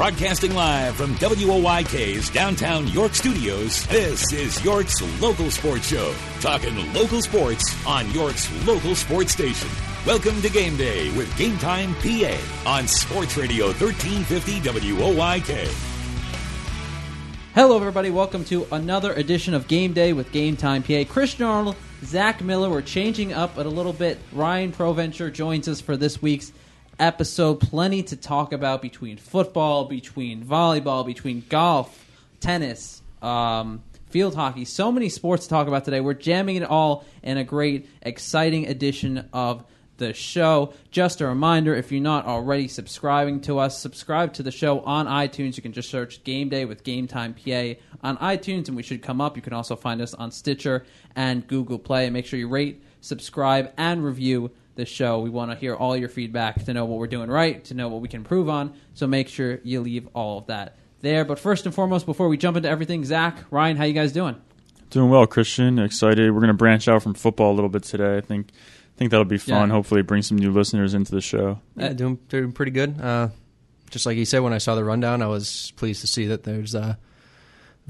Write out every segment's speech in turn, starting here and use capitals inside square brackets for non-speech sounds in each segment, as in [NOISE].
Broadcasting live from WOYK's downtown York studios, this is York's local sports show. Talking local sports on York's local sports station. Welcome to Game Day with Game Time PA on Sports Radio 1350 WOYK. Hello, everybody. Welcome to another edition of Game Day with Game Time PA. Christian Arnold, Zach Miller. We're changing up a little bit. Ryan Provencher joins us for this week's episode. Plenty to talk about between football, between volleyball, between golf, tennis, um, field hockey. So many sports to talk about today. We're jamming it all in a great, exciting edition of the show. Just a reminder if you're not already subscribing to us, subscribe to the show on iTunes. You can just search Game Day with Game Time PA on iTunes, and we should come up. You can also find us on Stitcher and Google Play. Make sure you rate, subscribe, and review the show. We want to hear all your feedback to know what we're doing right, to know what we can improve on. So make sure you leave all of that there. But first and foremost, before we jump into everything, Zach, Ryan, how you guys doing? Doing well, Christian. Excited. We're going to branch out from football a little bit today. I think I think that'll be fun. Yeah. Hopefully, bring some new listeners into the show. Yeah, doing, doing pretty good. Uh, just like you said, when I saw the rundown, I was pleased to see that there's a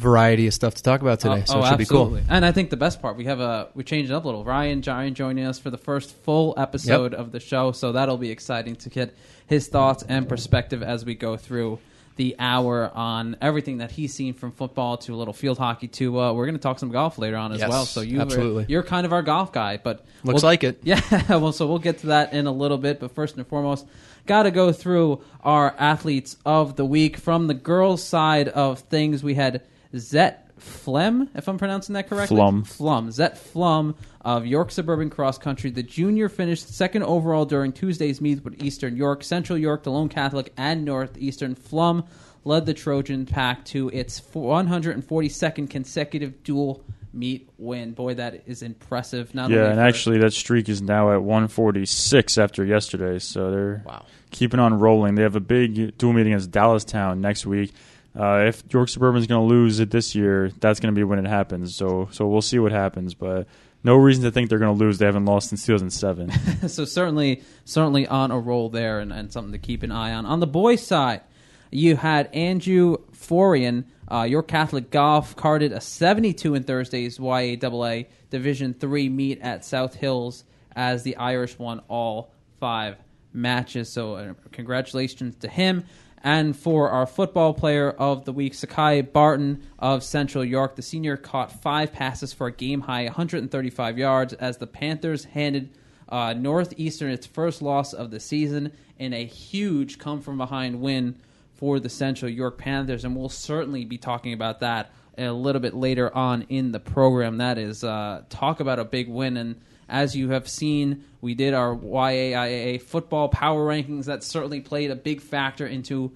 variety of stuff to talk about today. Oh, so oh, it should absolutely. be cool. And I think the best part, we have a we changed it up a little. Ryan Giant joining us for the first full episode of the show, so that'll be exciting to get his thoughts and perspective as we go through the hour on everything that he's seen from football to a little field hockey to uh, we're going to talk some golf later on as Yes, well. So you absolutely. you're kind of our golf guy, but Looks we'll- like it. [LAUGHS] Yeah, well, so we'll get to that in a little bit. But first and foremost, got to go through our athletes of the week. From the girls' side of things, we had Zet Flem, if I'm pronouncing that correctly. Flum. Flum. Zet Flum of York Suburban Cross Country. The junior finished second overall during Tuesday's meet with Eastern York, Central York, Delone Catholic, and Northeastern. Flum led the Trojan pack to its 142nd consecutive dual meet win. Boy, that is impressive. Not yeah, and for- actually, that streak is now at 146 after yesterday. So they're Wow. keeping on rolling. They have a big dual meeting against Dallastown next week. Uh, if York Suburban's going to lose it this year, that's going to be when it happens. So, so we'll see what happens. But no reason to think they're going to lose. They haven't lost since 2007. [LAUGHS] so certainly, certainly on a roll there, and, and something to keep an eye on. On the boys' side, you had Andrew Forian, uh, York Catholic golf, carded a 72 in Thursday's YAAA Division Three meet at South Hills as the Irish won all five matches. So uh, congratulations to him. And for our football player of the week, Sakai Barton of Central York, the senior caught five passes for a game high 135 yards as the Panthers handed uh, Northeastern its first loss of the season in a huge come from behind win for the Central York Panthers. And we'll certainly be talking about that a little bit later on in the program. That is, uh, talk about a big win. And as you have seen, we did our YAIA football power rankings. That certainly played a big factor into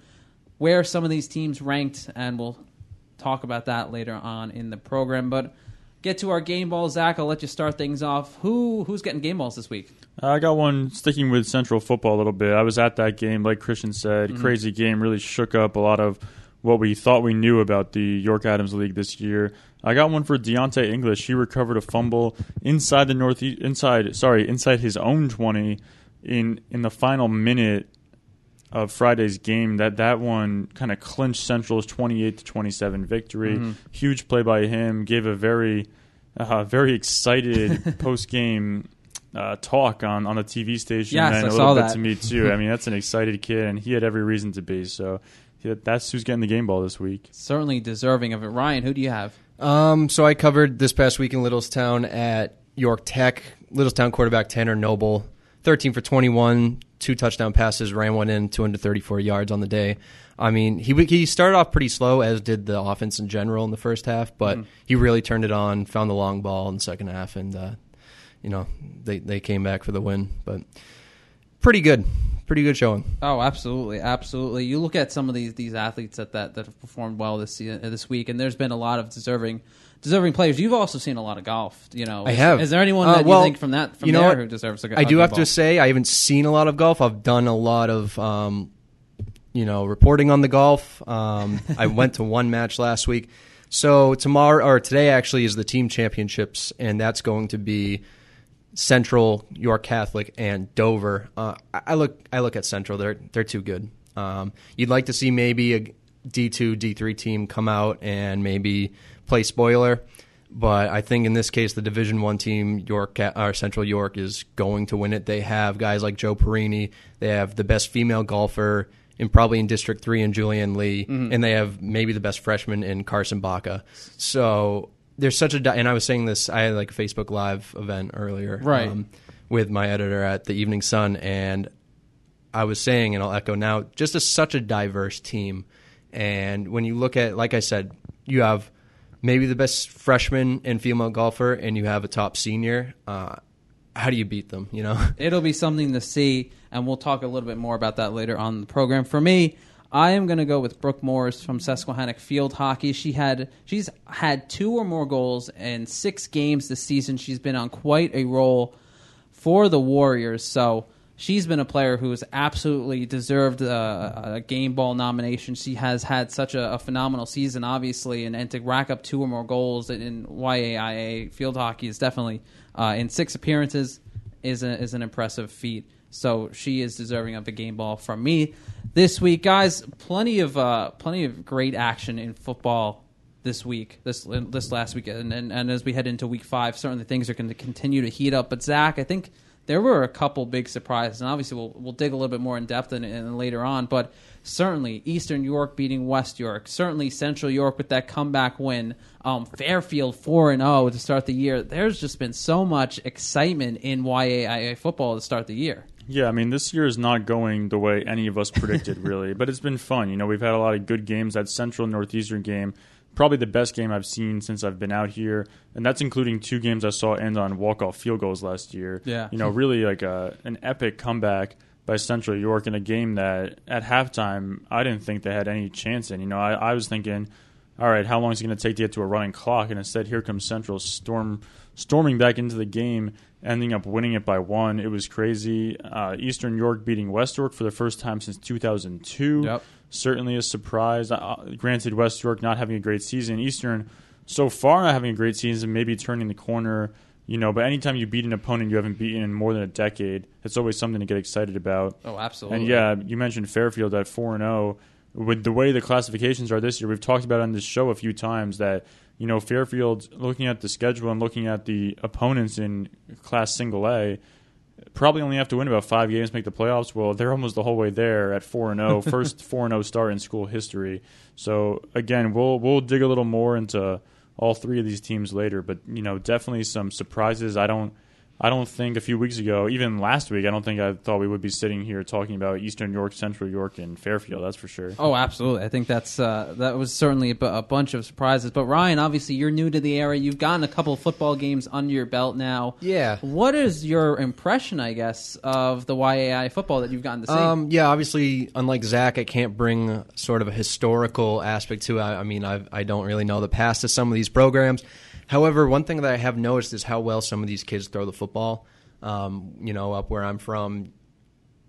where some of these teams ranked, and we'll talk about that later on in the program. But get to our game balls, Zach. I'll let you start things off. Who who's getting game balls this week? I got one sticking with Central football a little bit. I was at that game, like Christian said. Mm-hmm. Crazy game, really shook up a lot of what we thought we knew about the York Adams League this year. I got one for Deontay English. He recovered a fumble inside the north inside sorry inside his own twenty in in the final minute of Friday's game. That that one kind of clinched Central's twenty eight to twenty seven victory. Huge play by him. Gave a very uh, very excited [LAUGHS] post game uh, talk on, on the TV station Yes, and I a saw little bit that. to me too. I mean, that's an excited kid, and he had every reason to be. So that's who's getting the game ball this week. Certainly deserving of it. Ryan, who do you have? Um, so I covered this past week in Littlestown at York Tech. Littlestown quarterback Tanner Noble, 13 for 21, two touchdown passes, ran one in, 234 yards on the day. I mean, he he started off pretty slow, as did the offense in general in the first half, but he really turned it on, found the long ball in the second half, and uh, you know they they came back for the win. But pretty good, pretty good showing. Oh, absolutely, absolutely. You look at some of these these athletes that that, that have performed well this uh, this week, and there's been a lot of deserving deserving players. You've also seen a lot of golf. You know, I Is- have. Is there anyone Uh, that well, you think from that from you know there what? who deserves a I do have ball? to say I haven't seen a lot of golf. I've done a lot of um, you know reporting on the golf. Um, [LAUGHS] I went to one match last week. So tomorrow or today actually is the team championships, and that's going to be Central, York Catholic, and Dover. Uh, I look I look at Central. They're they're too good. Um, you'd like to see maybe a D2, D3 team come out and maybe play spoiler. But I think in this case, the Division One team, York or Central York, is going to win it. They have guys like Joe Perini. They have the best female golfer in probably in District Three and Julian Lee, and they have maybe the best freshman in Carson Baca. So there's such a di- and I was saying this. I had like a Facebook Live event earlier, Right. um, with my editor at the Evening Sun, and I was saying, and I'll echo now, just a, such a diverse team. And when you look at, like I said, you have maybe the best freshman and female golfer, and you have a top senior. Uh, how do you beat them? You know, It'll be something to see, and we'll talk a little bit more about that later on in the program. For me, I am going to go with Brooke Morris from Susquehannock Field Hockey. She had she's had two or more goals in six games this season. She's been on quite a roll for the Warriors. So she's been a player who has absolutely deserved a, a game ball nomination. She has had such a, a phenomenal season, obviously, and, and to rack up two or more goals in YAIA field hockey is definitely uh, in six appearances is a, is an impressive feat. So she is deserving of a game ball from me this week, guys. Plenty of uh, plenty of great action in football this week, this this last week, and, and, and as we head into week five, certainly things are going to continue to heat up. But Zach, I think there were a couple big surprises, and obviously we'll we'll dig a little bit more in depth in, in later on. But certainly Eastern York beating West York, certainly Central York with that comeback win, um, Fairfield four and zero to start the year. There's just been so much excitement in YAIA football to start the year. Yeah, I mean, this year is not going the way any of us predicted, [LAUGHS] really, but it's been fun. You know, we've had a lot of good games. That Central Northeastern game, probably the best game I've seen since I've been out here, and that's including two games I saw end on walk-off field goals last year. Yeah. you know, really like a, an epic comeback by Central York in a game that at halftime I didn't think they had any chance in. You know, I, I was thinking, all right, how long is it going to take to get to a running clock? And instead, here comes Central storm storming back into the game, ending up winning it by one. It was crazy. Uh, Eastern York beating West York for the first time since 2002. Yep. Certainly a surprise. Uh, granted, West York not having a great season. Eastern so far not having a great season, maybe turning the corner. You know, but anytime you beat an opponent you haven't beaten in more than a decade, it's always something to get excited about. Oh, absolutely. And yeah, you mentioned Fairfield at four and zero. With the way the classifications are this year, we've talked about on this show a few times that you know Fairfield, looking at the schedule and looking at the opponents in Class Single A, probably only have to win about five games to make the playoffs. Well, they're almost the whole way there at four and zero, oh, [LAUGHS] first four and zero start in school history. So again, we'll we'll dig a little more into all three of these teams later, but you know, definitely some surprises. I don't. I don't think a few weeks ago, even last week, I don't think I thought we would be sitting here talking about Eastern York, Central York, and Fairfield. That's for sure. Oh, absolutely. I think that's uh, that was certainly a, bunch of surprises. But Ryan, obviously, you're new to the area. You've gotten a couple of football games under your belt now. Yeah. What is your impression, I guess, of the YAI football that you've gotten to see? Um, yeah, obviously, unlike Zach, I can't bring sort of a historical aspect to it. I, I mean, I've, I don't really know the past of some of these programs. However, one thing that I have noticed is how well some of these kids throw the football. Um, you know, up where I'm from,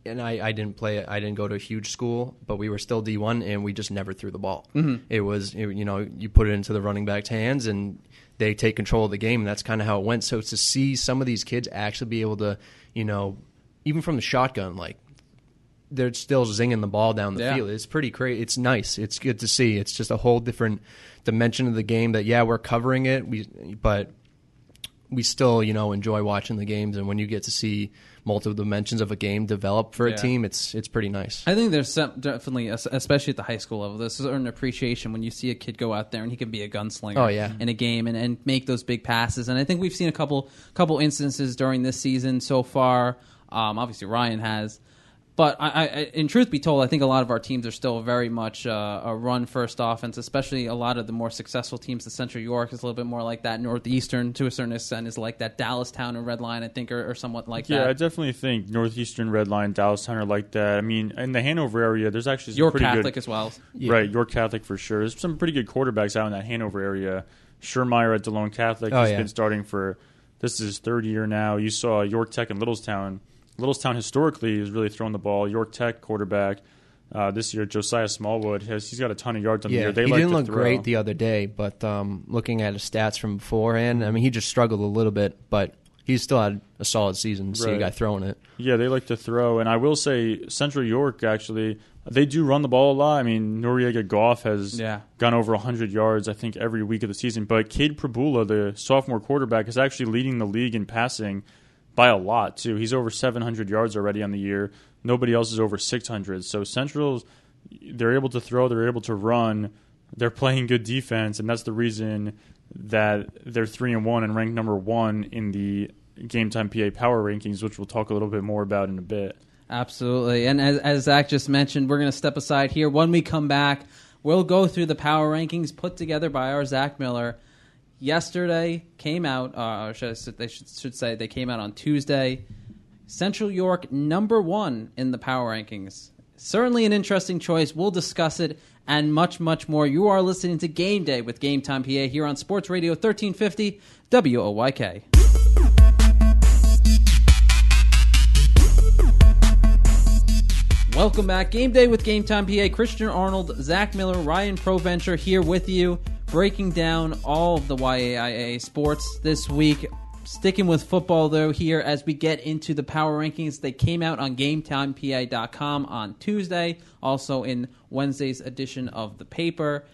and I, I didn't play I didn't go to a huge school, but we were still D1 and we just never threw the ball. Mm-hmm. It was it, you know you put it into the running back's hands and they take control of the game. And that's kind of how it went. So to see some of these kids actually be able to you know even from the shotgun like they're still zinging the ball down the Yeah. field. It's pretty crazy. It's nice. It's good to see. It's just a whole different dimension of the game. That yeah, we're covering it. We but we still you know enjoy watching the games. And when you get to see multiple dimensions of a game develop for Yeah. a team, it's it's pretty nice. I think there's some, definitely, especially at the high school level, there's a certain appreciation when you see a kid go out there and he can be a gunslinger Oh, yeah. in a game and, and make those big passes. And I think we've seen a couple couple instances during this season so far. Um, obviously, Ryan has. But I, I, in truth be told, I think a lot of our teams are still very much uh, a run first offense. Especially a lot of the more successful teams. The Central York is a little bit more like that. Northeastern, to a certain extent, is like that. Dallastown and Red Lion, I think, are, are somewhat like that. Yeah, I definitely think Northeastern Red Lion, Dallas Town are like that. I mean, in the Hanover area, there's actually some York pretty Catholic good, as well. right? York Catholic for sure. There's some pretty good quarterbacks out in that Hanover area. Shermeyer at DeLone Catholic Oh, has yeah. been starting for this is his third year now. You saw York Tech and Littlestown. Littlestown historically has really thrown the ball. York Tech quarterback uh, this year, Josiah Smallwood, has he's got a ton of yards on the Yeah, year. They he like didn't look throw. great the other day, but um, looking at his stats from beforehand, I mean, he just struggled a little bit, but he still had a solid season. to See a guy throwing it. Yeah, they like to throw, and I will say Central York actually. they do run the ball a lot. I mean, Noriega Goff has Yeah. gone over 100 yards, I think, every week of the season. But Cade Prabula, the sophomore quarterback, is actually leading the league in passing by a lot, too. He's over 700 yards already on the year. Nobody else is over 600. So Central's, they're able to throw, they're able to run, they're playing good defense, and that's the reason that they're 3 and 1 and ranked number 1 in the Game Time PA Power Rankings, which we'll talk a little bit more about in a bit. Absolutely. And as, as Zach just mentioned, we're going to step aside here. When we come back, we'll go through the power rankings put together by our Zach Miller. Yesterday came out, uh, or should I, say- they should, should say they came out on Tuesday. Central York number one in the power rankings. Certainly an interesting choice. We'll discuss it and much, much more. You are listening to Game Day with Game Time PA here on Sports Radio 1350 WOYK. Welcome back. Game day with Game Time PA. Christian Arnold, Zach Miller, Ryan Provencher here with you, breaking down all of the YAIA sports this week. Sticking with football, though, here as we get into the power rankings. They came out on GameTimePA.com on Tuesday, also in Wednesday's edition of the paper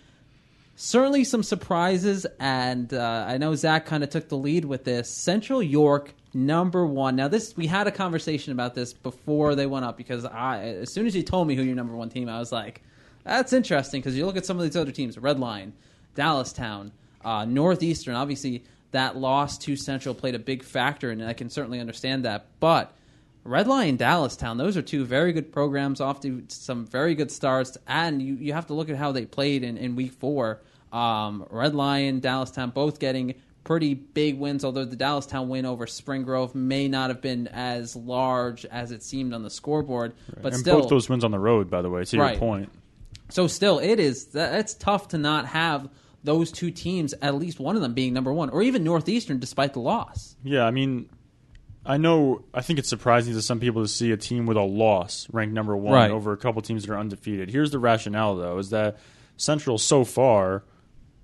certainly some surprises, and uh, I know Zach kind of took the lead with this. Central York number one. Now, this we had a conversation about this before they went up because I, as soon as you told me who your number one team, I was like, that's interesting because you look at some of these other teams: Red Lion, Dallastown, uh, Northeastern. Obviously, that loss to Central played a big factor, and I can certainly understand that, but. Red Lion, Dallastown, those are two very good programs, off to some very good starts, and you, you have to look at how they played in, in week four. Um, Red Lion, Dallastown, both getting pretty big wins, although the Dallastown win over Spring Grove may not have been as large as it seemed on the scoreboard, but and still, both those wins on the road, by the way, to Right. your point. So still, it is that- it's tough to not have those two teams, at least one of them being number one, or even Northeastern, despite the loss. Yeah, I mean, I know. I think it's surprising to some people to see a team with a loss ranked number one Right. over a couple teams that are undefeated. Here's the rationale, though: is that Central so far,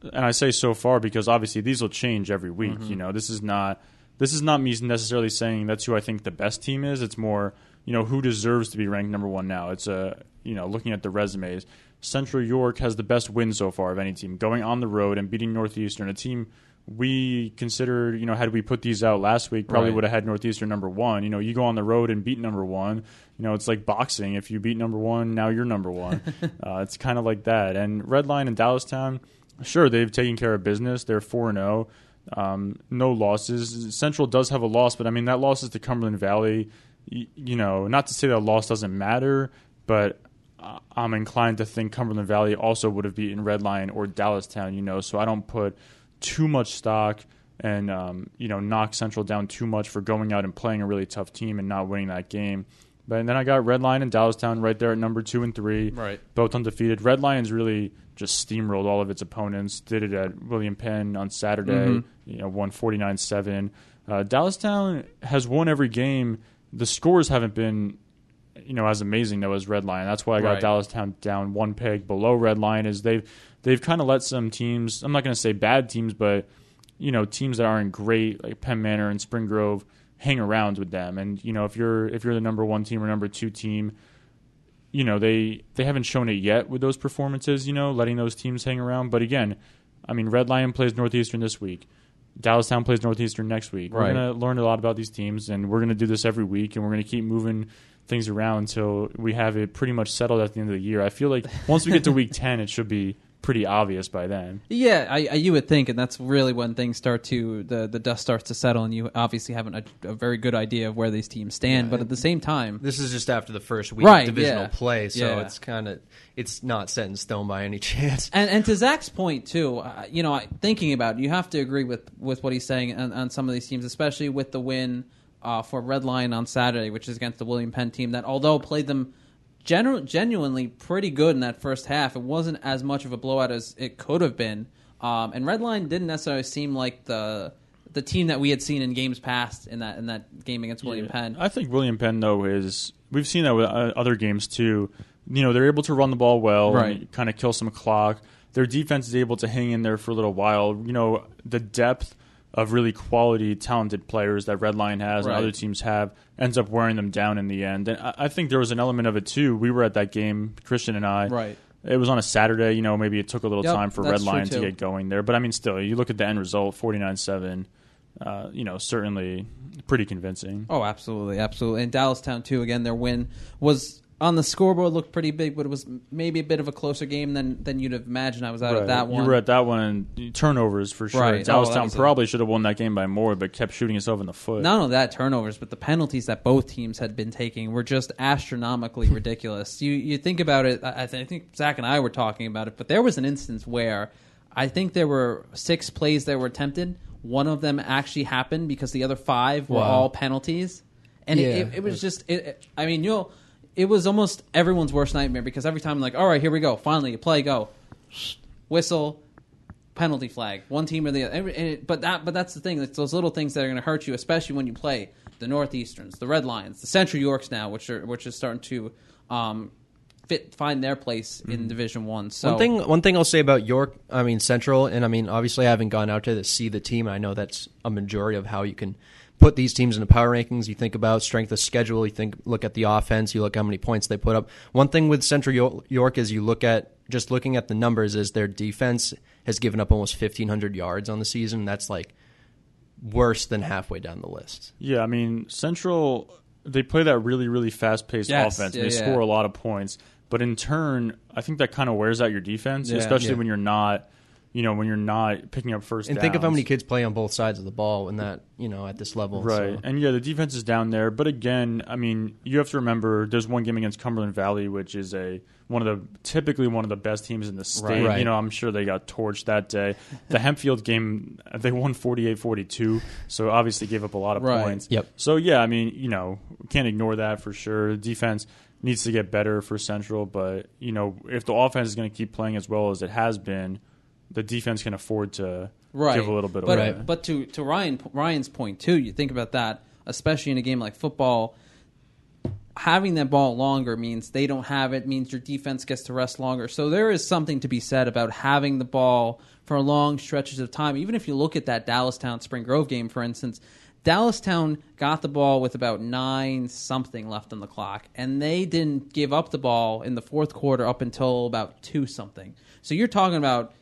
and I say so far because obviously these will change every week. Mm-hmm. You know, this is not this is not me necessarily saying that's who I think the best team is. It's more, you know, who deserves to be ranked number one now. It's a you know, looking at the resumes. Central York has the best win so far of any team, going on the road and beating Northeastern, a team we considered, you know, had we put these out last week, probably Right. would have had Northeastern number one. You know, you go on the road and beat number one. You know, it's like boxing. If you beat number one, now you're number one. [LAUGHS] uh, it's kind of like that. And Red Lion and Dallastown, sure, they've taken care of business. They're four and zero. Um, no losses. Central does have a loss, but I mean that loss is to Cumberland Valley. Y- you know, not to say that loss doesn't matter, but I'm inclined to think Cumberland Valley also would have beaten Red Lion or Dallastown. You know, so I don't put too much stock and um, you know knock Central down too much for going out and playing a really tough team and not winning that game. But then I got Red Lion and Dallastown right there at number two and three, Right. both undefeated. Red Lions really just steamrolled all of its opponents. Did it at William Penn on Saturday. Mhm. You know, won 49-7. Uh, Dallastown has won every game. The scores haven't been, you know, as amazing though as Red Lion. That's why I got Right. Dallastown down one peg below Red Lion. Is they've they've kind of let some teams. I'm not going to say bad teams, but you know, teams that aren't great like Penn Manor and Spring Grove hang around with them. And you know, if you're if you're the number one team or number two team, you know they they haven't shown it yet with those performances. You know, letting those teams hang around. But again, I mean, Red Lion plays Northeastern this week. Dallastown plays Northeastern next week. Right. We're going to learn a lot about these teams, and we're going to do this every week, and we're going to keep moving things around until we have it pretty much settled at the end of the year. I feel like once we get to week [LAUGHS] ten, it should be pretty obvious by then. Yeah, I, I, you would think, and that's really when things start to the the dust starts to settle, and you obviously have a, a very good idea of where these teams stand. but at the same time, This is just after the first week Right, of divisional yeah. play, so Yeah. it's kind of it's not set in stone by any [LAUGHS] chance. and and to Zach's point too, uh, you know, I- thinking about it, you have to agree with with what he's saying on, on some of these teams, especially with the win uh, for Red Lion on Saturday, which is against the William Penn team that although played them. Genu- genuinely pretty good in that first half. It wasn't as much of a blowout as it could have been. Um, and Red Lion didn't necessarily seem like the the team that we had seen in games past in that in that game against William Yeah. Penn. I think William Penn though is we've seen that with uh, other games too. You know, they're able to run the ball well, Right. kind of kill some clock. Their defense is able to hang in there for a little while. You know, the depth of really quality, talented players that Red Lion has Right. and other teams have ends up wearing them down in the end. And I, I think there was an element of it too. We were at that game, Christian and I. Right. It was on a Saturday. You know, maybe it took a little Yep, time for Red Lion to get going there. But I mean, still, you look at the end result, forty nine seven. Uh, you know, certainly pretty convincing. Oh, absolutely, absolutely. And Dallastown too. Again, their win was on the scoreboard looked pretty big, but it was maybe a bit of a closer game than than you'd have imagined. I was out Right. at that one. You were at that one. and Turnovers for sure. Right. Oh, that Dallastown was a- probably should have won that game by more, but kept shooting itself in the foot. Not only that, turnovers, but the penalties that both teams had been taking were just astronomically [LAUGHS] ridiculous. You you think about it. I, th- I think Zach and I were talking about it, but there was an instance where I think there were six plays that were attempted. One of them actually happened because the other five were Wow. all penalties, and Yeah. it, it, it was just. It, I mean, you know, it was almost everyone's worst nightmare because every time, like, all right, here we go, finally, play, go, whistle, penalty flag, one team or the other. And it- but that, but that's the thing. It's those little things that are going to hurt you, especially when you play the Northeasterns, the Red Lions, the Central Yorks now, which are which is starting to um, fit find their place in Division One. So One thing, one thing I'll say about York, I mean Central, and I mean obviously I haven't gone out there to see the team. I know that's a majority of how you can put these teams into power rankings. You think about strength of schedule. You think look at the offense. You look how many points they put up. One thing with Central York is you look at just looking at the numbers is their defense has given up almost fifteen hundred yards on the season. That's like worse than halfway down the list. Yeah, I mean Central they play that really really fast paced Yes, offense. yeah, and they yeah. score a lot of points, but in turn, I think that kind of wears out your defense, Yeah. especially Yeah. when you're not, you know, when you're not picking up first. And think of how many kids play on both sides of the ball when that you know at this level. Right. So- And yeah, the defense is down there. But again, I mean, you have to remember there's one game against Cumberland Valley, which is a one of the typically one of the best teams in the state. Right. You know, I'm sure they got torched that day. The Hempfield game, [LAUGHS] they won 48-42, so obviously gave up a lot of Right. points. Yep. So yeah, I mean, you know, can't ignore that for sure. The defense needs to get better for Central, but you know, if the offense is going to keep playing as well as it has been, the defense can afford to right. give a little bit but, away. But to to Ryan Ryan's point too, you think about that, especially in a game like football. Having that ball longer means they don't have it. Means your defense gets to rest longer. So there is something to be said about having the ball for long stretches of time. Even if you look at that Dallastown Spring Grove game, for instance, Dallastown got the ball with about nine something left on the clock, and they didn't give up the ball in the fourth quarter up until about two something. So you're talking about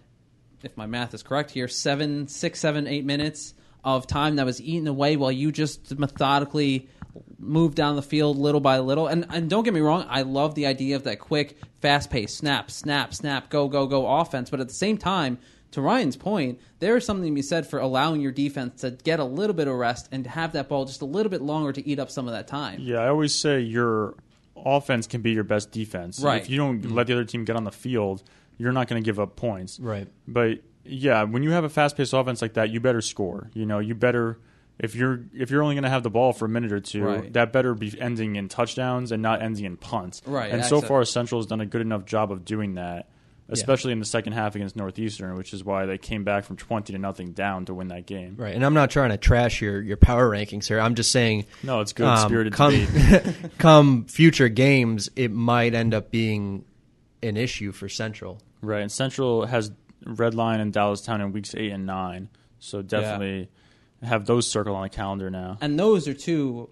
if my math is correct here, seven, six, seven, eight minutes of time that was eaten away while you just methodically moved down the field little by little. And and don't get me wrong, I love the idea of that quick, fast paced snap, snap, snap, go, go, go offense. But at the same time, to Ryan's point, there is something to be said for allowing your defense to get a little bit of rest and to have that ball just a little bit longer to eat up some of that time. Yeah, I always say your offense can be your best defense. Right. If you don't mm-hmm. let the other team get on the field, you're not going to give up points. Right. But yeah, when you have a fast-paced offense like that, you better score. You know, you better if you're if you're only going to have the ball for a minute or two, Right. that better be ending in touchdowns and not ending in punts. Right, And so far, Central has done a good enough job of doing that. Especially in the second half against Northeastern, which is why they came back from twenty to nothing down to win that game. Right, and I'm not trying to trash your, your power rankings here. I'm just saying, No, it's good um, spirited come, [LAUGHS] come future games, it might end up being an issue for Central. Right, and Central has Red Lion and Dallastown in weeks eight and nine, so definitely have those circled on the calendar now. and those are two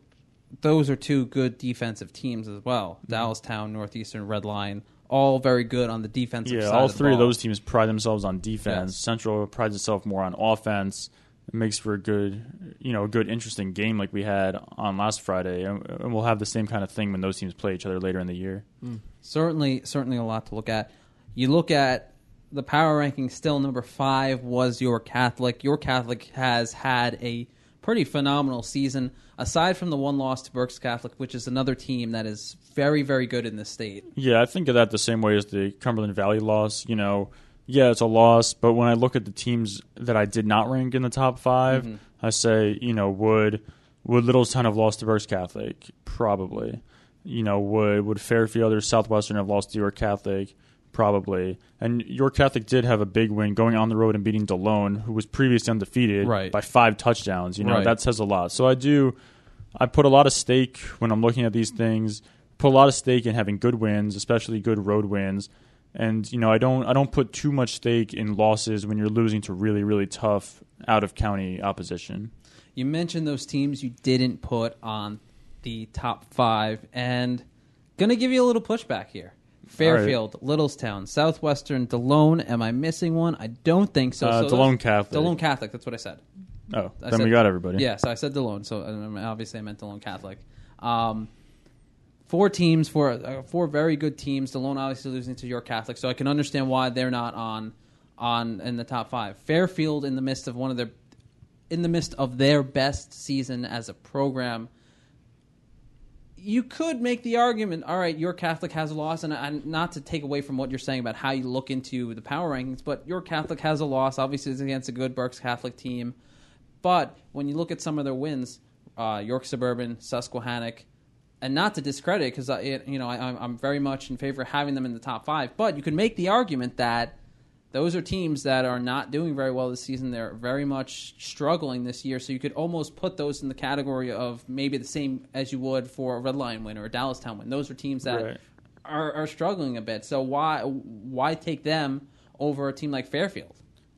those are two good defensive teams as well. Mm-hmm. Dallastown, Northeastern, Red Lion, all very good on the defensive Yeah, side. all of the three of those teams pride themselves on defense. Yes. Central prides itself more on offense. It makes for a good, you know, a good interesting game like we had on last Friday, and and we'll have the same kind of thing when those teams play each other later in the year. Hmm. certainly certainly a lot to look at. You look at the power ranking. Still number five was York Catholic. York Catholic has had a pretty phenomenal season. Aside from the one loss to Berks Catholic, which is another team that is very very good in the state. Yeah, I think of that the same way as the Cumberland Valley loss. You know, yeah, it's a loss, but when I look at the teams that I did not rank in the top 5 Mm-hmm. I say, you know, would would Littlestown have lost to Berks Catholic? Probably. You know, would would Fairfield or Southwestern have lost to York Catholic? Probably. And York Catholic did have a big win going on the road and beating DeLone, who was previously undefeated Right. by five touchdowns. You know, Right. that says a lot. So I do I put a lot of stake when I'm looking at these things. Put a lot of stake in having good wins, especially good road wins. And you know, I don't I don't put too much stake in losses when you're losing to really really tough out of county opposition. You mentioned those teams you didn't put on the top five, and gonna give you a little pushback here. Fairfield, Littlestown, Southwestern, Delone. Am I missing one? I don't think so. Uh, so Delone Catholic. Delone Catholic. That's what I said. Oh, I then we got everybody. Yeah, so I said Delone, so um, obviously I meant Delone Catholic. Um, four teams, four uh, four very good teams. The Delone obviously losing to York Catholic, so I can understand why they're not on on in the top five. Fairfield in the midst of one of their in the midst of their best season as a program. You could make the argument, all right, York Catholic has a loss, and, and not to take away from what you're saying about how you look into the power rankings, but York Catholic has a loss. Obviously, it's against a good Berks Catholic team. But when you look at some of their wins, uh, York Suburban, Susquehannock, and not to discredit because you know I, I'm- I'm very much in favor of having them in the top five. But you could make the argument that those are teams that are not doing very well this season. They're very much struggling this year. So you could almost put those in the category of maybe the same as you would for a Red Lion win or a Dallastown win. Those are teams that Right. are, are struggling a bit. So why why take them over a team like Fairfield?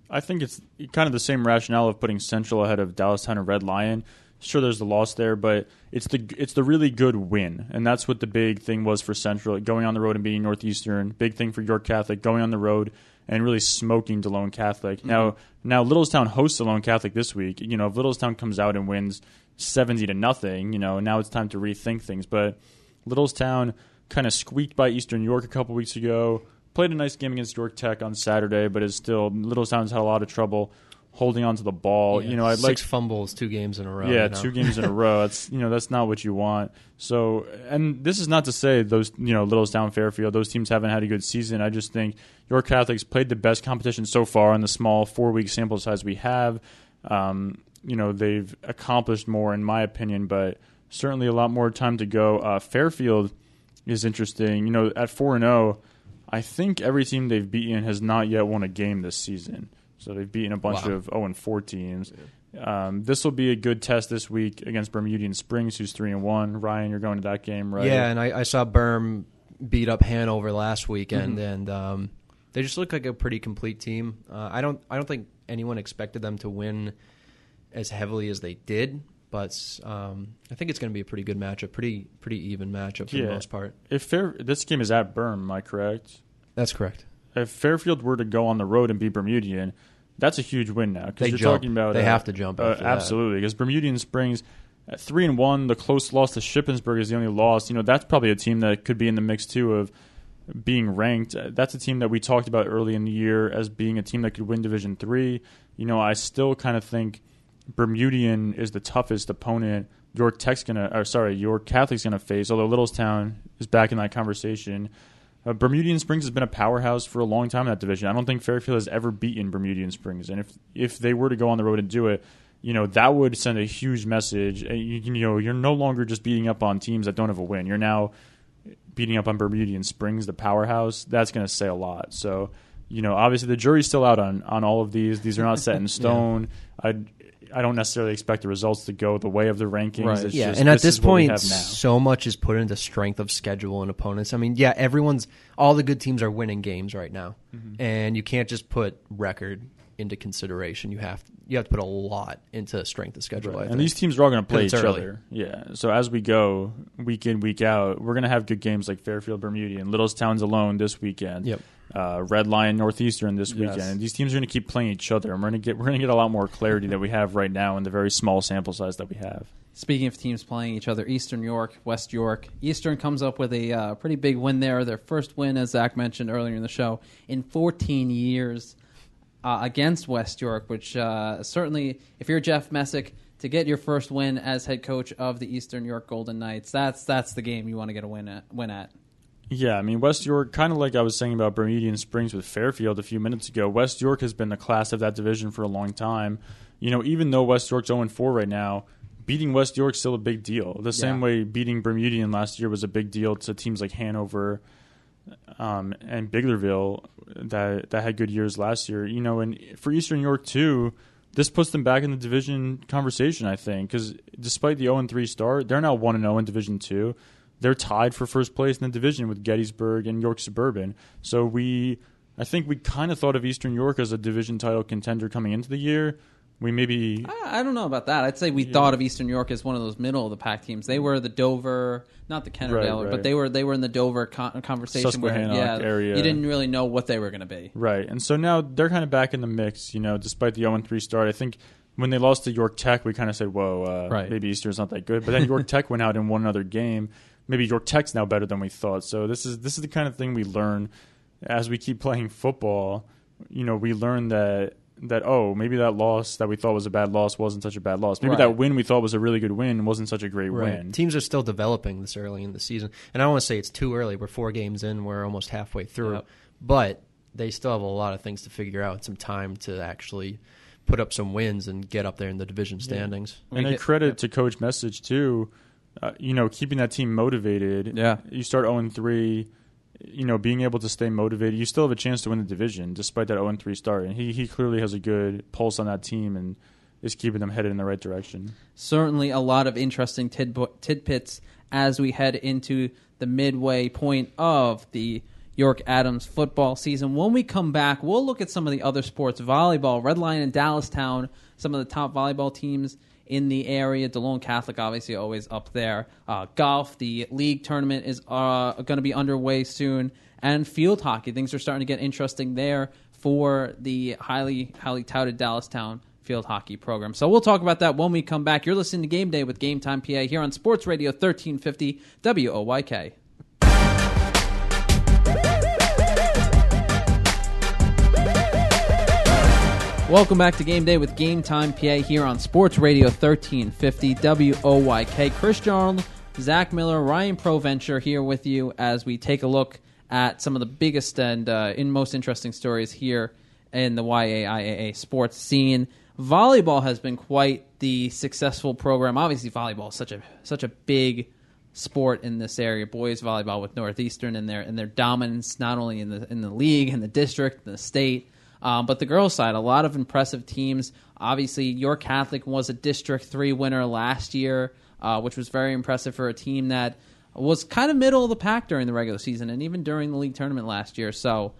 I think it's kind of the same rationale of putting Central ahead of Dallastown and Red Lion. Sure, there's the loss there, but it's the it's the really good win, and that's what the big thing was for Central going on the road and beating Northeastern. Big thing for York Catholic going on the road and really smoking Delone Catholic. Mm-hmm. Now, now Littlestown hosts Delone Catholic this week. You know, if Littlestown comes out and wins seventy to nothing, you know, now it's time to rethink things. But Littlestown kind of squeaked by Eastern York a couple weeks ago. Played a nice game against York Tech on Saturday, but is still Littlestown's had a lot of trouble holding onto the ball. Yeah, you know, I'd like six fumbles, two games in a row. yeah, you know? two games in a row. [LAUGHS] That's you know that's not what you want. So, and this is not to say those you know Littlestown, Fairfield, those teams haven't had a good season. I just think York Catholics played the best competition so far in the small four week sample size we have. Um, you know they've accomplished more in my opinion, but certainly a lot more time to go. Uh, Fairfield is interesting. You know, at four and zero, I think every team they've beaten has not yet won a game this season. So they've beaten a bunch Wow. of zero and four teams. Um, this will be a good test this week against Bermudian Springs, who's three and one. Ryan, you're going to that game, right? Yeah, and I, I saw Berm beat up Hanover last weekend, Mm-hmm. and um, they just look like a pretty complete team. Uh, I don't I don't think anyone expected them to win as heavily as they did, but um, I think it's going to be a pretty good matchup, pretty pretty even matchup for Yeah. the most part. If Fair, this game is at Berm, am I correct? That's correct. If Fairfield were to go on the road and beat Bermudian, that's a huge win now because you're jump. talking about They uh, have to jump uh, absolutely because Bermudian Springs. At three and one, the close loss to Shippensburg is the only loss. You know that's probably a team that could be in the mix too of being ranked. Uh, That's a team that we talked about early in the year as being a team that could win Division Three. You know, I still kind of think Bermudian is the toughest opponent York Tech's gonna, or sorry, York Catholic's gonna face. Although Littlestown is back in that conversation. Uh, Bermudian Springs has been a powerhouse for a long time in that division. I don't think Fairfield has ever beaten Bermudian Springs, and if if they were to go on the road and do it, you know that would send a huge message. You, you know, you're no longer just beating up on teams that don't have a win. You're now beating up on Bermudian Springs, the powerhouse. That's going to say a lot. So, you know, obviously the jury's still out on on all of these. These are not set in [LAUGHS] stone. I I don't necessarily expect the results to go the way of the rankings. Right. It's yeah, just, and at this this is what we point, so much is put into strength of schedule and opponents. I mean, yeah, everyone's all the good teams are winning games right now, Mm-hmm. and you can't just put record into consideration. You have you have to put a lot into strength of schedule. I and these teams are all going to play each early. other. Yeah. So as we go week in week out, we're going to have good games like Fairfield, Bermuda, Bermudian, Littlestown's alone this weekend. Yep. Uh, Red Lion, Northeastern this Yes. weekend. And these teams are going to keep playing each other, and we're going to get we're going to get a lot more clarity that we have right now in the very small sample size that we have. Speaking of teams playing each other, Eastern York, West York. Eastern comes up with a uh, pretty big win there. Their first win, as Zach mentioned earlier in the show, in 14 years uh, against West York, which uh, certainly, if you're Jeff Messick, to get your first win as head coach of the Eastern York Golden Knights, that's that's the game you want to get a win at. Win at. Yeah, I mean West York, kind of like I was saying about Bermudian Springs with Fairfield a few minutes ago. West York has been the class of that division for a long time. You know, even though West York's 0 4 right now, beating West York's still a big deal. The same way beating Bermudian last year was a big deal to teams like Hanover um, and Biglerville that that had good years last year. You know, and for Eastern York too, this puts them back in the division conversation. I think because despite the 0 3 start, they're now 1 0 in Division Two. They're tied for first place in the division with Gettysburg and York Suburban. So we, I think we kind of thought of Eastern York as a division title contender coming into the year. we maybe I, I don't know about that. I'd say we thought of Eastern York as one of those middle of the pack teams. They were the Dover, not the Kennard-Dale, right. but they were they were in the Dover con- conversation where Susquehanna yeah, area. you didn't really know what they were going to be. Right. And so now they're kind of back in the mix, you know, despite the 0 3 start. I think when they lost to York Tech, we kind of said, whoa, uh, Right. maybe Eastern's not that good. But then York [LAUGHS] Tech went out and won another game. Maybe York Tech's now better than we thought. So this is this is the kind of thing we learn as we keep playing football. You know, we learn that that oh maybe that loss that we thought was a bad loss wasn't such a bad loss. Maybe Right. that win we thought was a really good win wasn't such a great Right. win. Teams are still developing this early in the season, and I don't want to say it's too early. We're four games in. We're almost halfway through, Yep. but they still have a lot of things to figure out. Some time to actually put up some wins and get up there in the division standings. We and a get- credit to Coach Message too. Uh, you know, keeping that team motivated. Yeah. you start zero and three. You know, being able to stay motivated, you still have a chance to win the division despite that zero and three start. And he he clearly has a good pulse on that team and is keeping them headed in the right direction. certainly a lot of interesting tidb- tidbits as we head into the midway point of the York Adams football season. When we come back, we'll look at some of the other sports volleyball, Red Lion and Dallastown, some of the top volleyball teams in the area. DeLone Catholic, obviously, always up there. Uh, golf, the league tournament is uh, going to be underway soon. And field hockey, things are starting to get interesting there for the highly, highly touted Dallastown field hockey program. So we'll talk about that when we come back. You're listening to Game Day with Game Time PA here on Sports Radio 1350 WOYK. Welcome back to Game Day with Game Time PA here on Sports Radio 1350 WOYK. Chris Arnold, Zach Miller, Ryan Provencher here with you as we take a look at some of the biggest and uh, in most interesting stories here in the YAIAA sports scene. Volleyball has been quite the successful program. Obviously, volleyball is such a such a big sport in this area. Boys volleyball with Northeastern and their and their dominance not only in the in the league, in the district, in the state, um, but the girls' side. A lot of impressive teams. Obviously, York Catholic was a District Three winner last year, uh, which was very impressive for a team that was kind of middle of the pack during the regular season and even during the league tournament last year. So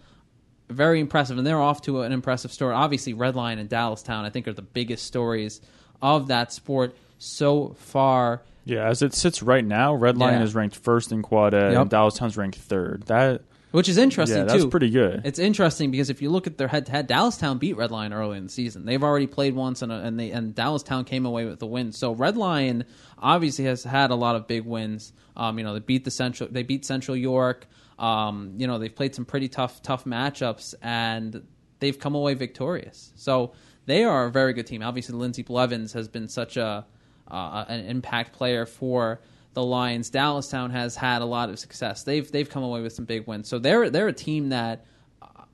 very impressive, and they're off to an impressive start. Obviously, Red Lion and Dallastown, I think, are the biggest stories of that sport so far. Yeah, as it sits right now, Red Lion Yeah. is ranked first in Quad A, Yep. and Dallastown's ranked third. That Which is interesting yeah, that's too. pretty good. It's interesting because if you look at their head-to-head, Dallastown beat Red Lion early in the season. They've already played once, and and they and Dallastown came away with the win. So Red Lion obviously has had a lot of big wins. Um, you know, they beat the Central, they beat Central York. Um, you know, they've played some pretty tough tough matchups, and they've come away victorious. So they are a very good team. Obviously, Lindsey Blevins has been such a uh, an impact player for the Lions. Dallastown has had a lot of success. They've they've come away with some big wins. So they're they're a team that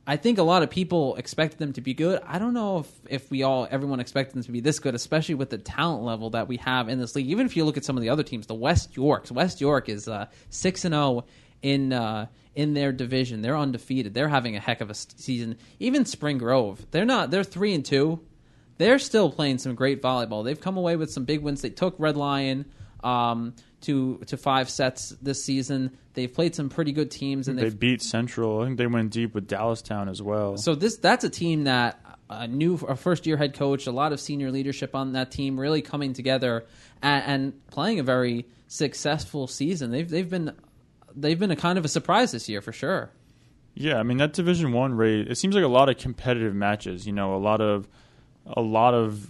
I think a lot of people expected them to be good. I don't know if if we all everyone expected them to be this good, especially with the talent level that we have in this league. Even if you look at some of the other teams, the West Yorks. West York is uh, six and zero in uh, in their division. They're undefeated. They're having a heck of a season. Even Spring Grove, they're not. They're three and two they're still playing some great volleyball. They've come away with some big wins. They took Red Lion um, to to five sets this season. They've played some pretty good teams, and they they've beat Central. I think they went deep with Dallastown as well. so this that's a team that a new a first year head coach, a lot of senior leadership on that team, really coming together and, and playing a very successful season. They've they've been they've been a kind of a surprise this year for sure. Yeah, I mean that Division One rate. It seems like a lot of competitive matches. You know, a lot of a lot of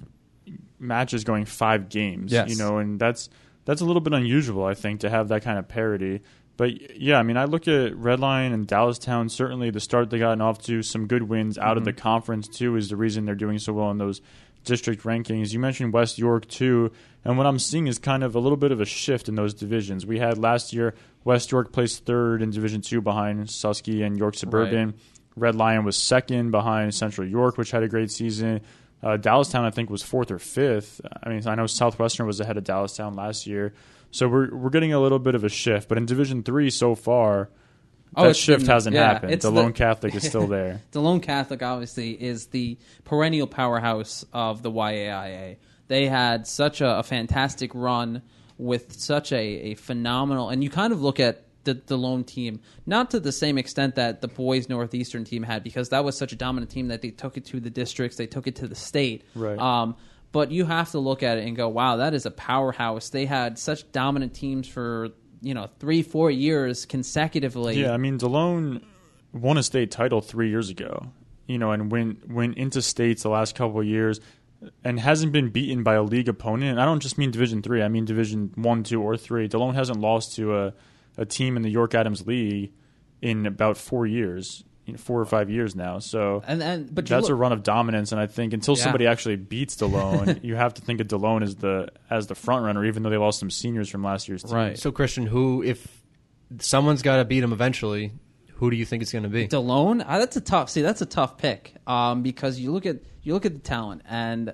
matches going five games. Yes. You know, and that's that's a little bit unusual, I think, to have that kind of parity. But yeah, I mean, I look at Red Lion and Dallastown. Certainly, the start they gotten off to, some good wins out of the mm-hmm. conference too, is the reason they're doing so well in those district rankings. You mentioned West York too, and what I'm seeing is kind of a little bit of a shift in those divisions. We had last year West York placed third in Division Two behind Susky and York Suburban. Red Lion was second behind Central York, which had a great season. Uh, Dallastown, I think, was fourth or fifth. I mean, I know Southwestern was ahead of Dallastown last year, so we're we're getting a little bit of a shift. But in Division Three so far, Oh, that shift hasn't yeah, happened. The the- lone Catholic is still [LAUGHS] there. Delone Catholic, obviously, is the perennial powerhouse of the YAIA. They had such a, a fantastic run with such a, a phenomenal, and you kind of look at the DeLone team, not to the same extent that the boys Northeastern team had, because that was such a dominant team that they took it to the districts, they took it to the state. Right. Um, but you have to look at it and go, wow, that is a powerhouse. They had such dominant teams for you know three, four years consecutively. Yeah, I mean, DeLone won a state title three years ago, you know, and went went into states the last couple of years, and hasn't been beaten by a league opponent. And I don't just mean Division three; I mean Division one, two, or three. DeLone hasn't lost to a a team in the York Adams League in about four years, you know, four or five years now. So and and but that's look- a run of dominance, and I think until Yeah. somebody actually beats DeLone, [LAUGHS] you have to think of DeLone as the as the front runner, even though they lost some seniors from last year's team. Right. So Christian, who if someone's got to beat him eventually, who do you think it's going to be? DeLone, uh, that's a tough. See, that's a tough pick um, because you look at you look at the talent, and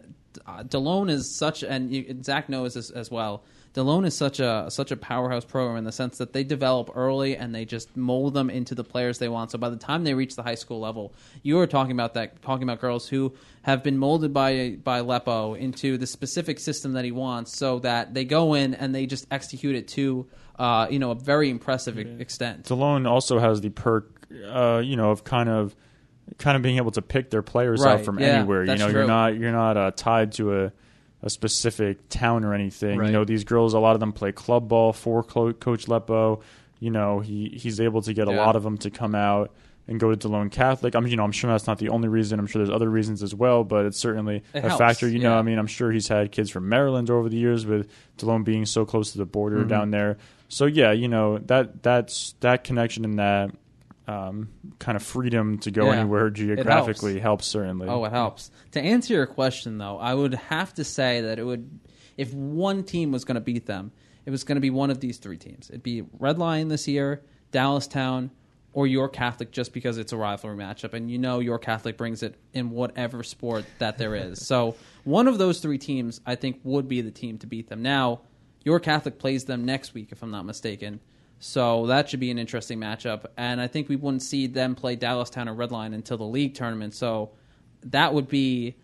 uh, DeLone is such, and you, Zach knows this as well. DeLone is such a such a powerhouse program in the sense that they develop early and they just mold them into the players they want. So by the time they reach the high school level, you are talking about that talking about girls who have been molded by by Lepo into the specific system that he wants, so that they go in and they just execute it to uh, you know a very impressive e- extent. DeLone also has the perk, uh, you know, of kind of kind of being able to pick their players Right, out from yeah, anywhere. You know, true. you're not you're not uh, tied to a a specific town or anything. Right. You know, these girls, a lot of them play club ball for Clo- Coach Lepo. You know, he he's able to get a lot of them to come out and go to DeLone Catholic. I'm, you know, I'm sure that's not the only reason. I'm sure there's other reasons as well, but it's certainly It a helps, factor. You know. I mean, I'm sure he's had kids from Maryland over the years with DeLone being so close to the border Mm-hmm. down there. So yeah, you know that that's that connection and that um, kind of freedom to go Yeah. anywhere It helps. geographically helps. certainly. Oh, it helps. To answer your question, though, I would have to say that it would, if one team was going to beat them, it was going to be one of these three teams. It'd be Red Lion this year, Dallastown, or York Catholic, just because it's a rivalry matchup, and you know York Catholic brings it in whatever sport that there is. [LAUGHS] so one of those three teams, I think, would be the team to beat them. Now, York Catholic plays them next week, if I'm not mistaken. So that should be an interesting matchup. And I think we wouldn't see them play Dallastown or Red Lion until the league tournament. So that would be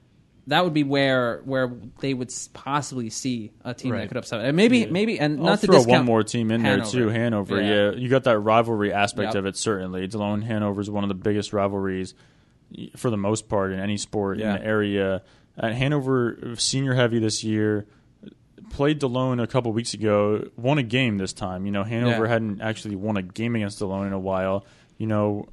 that would be where where they would possibly see a team that could upset. And maybe maybe and I'll not to throw discount one more team in there too, Hanover. Yeah. you got that rivalry aspect Yep. of it. Certainly, DeLone Hanover is one of the biggest rivalries for the most part in any sport Yeah. in the area. At Hanover, senior heavy this year, played DeLone a couple weeks ago. Won a game this time. You know, Hanover Yeah. hadn't actually won a game against DeLone in a while. You know,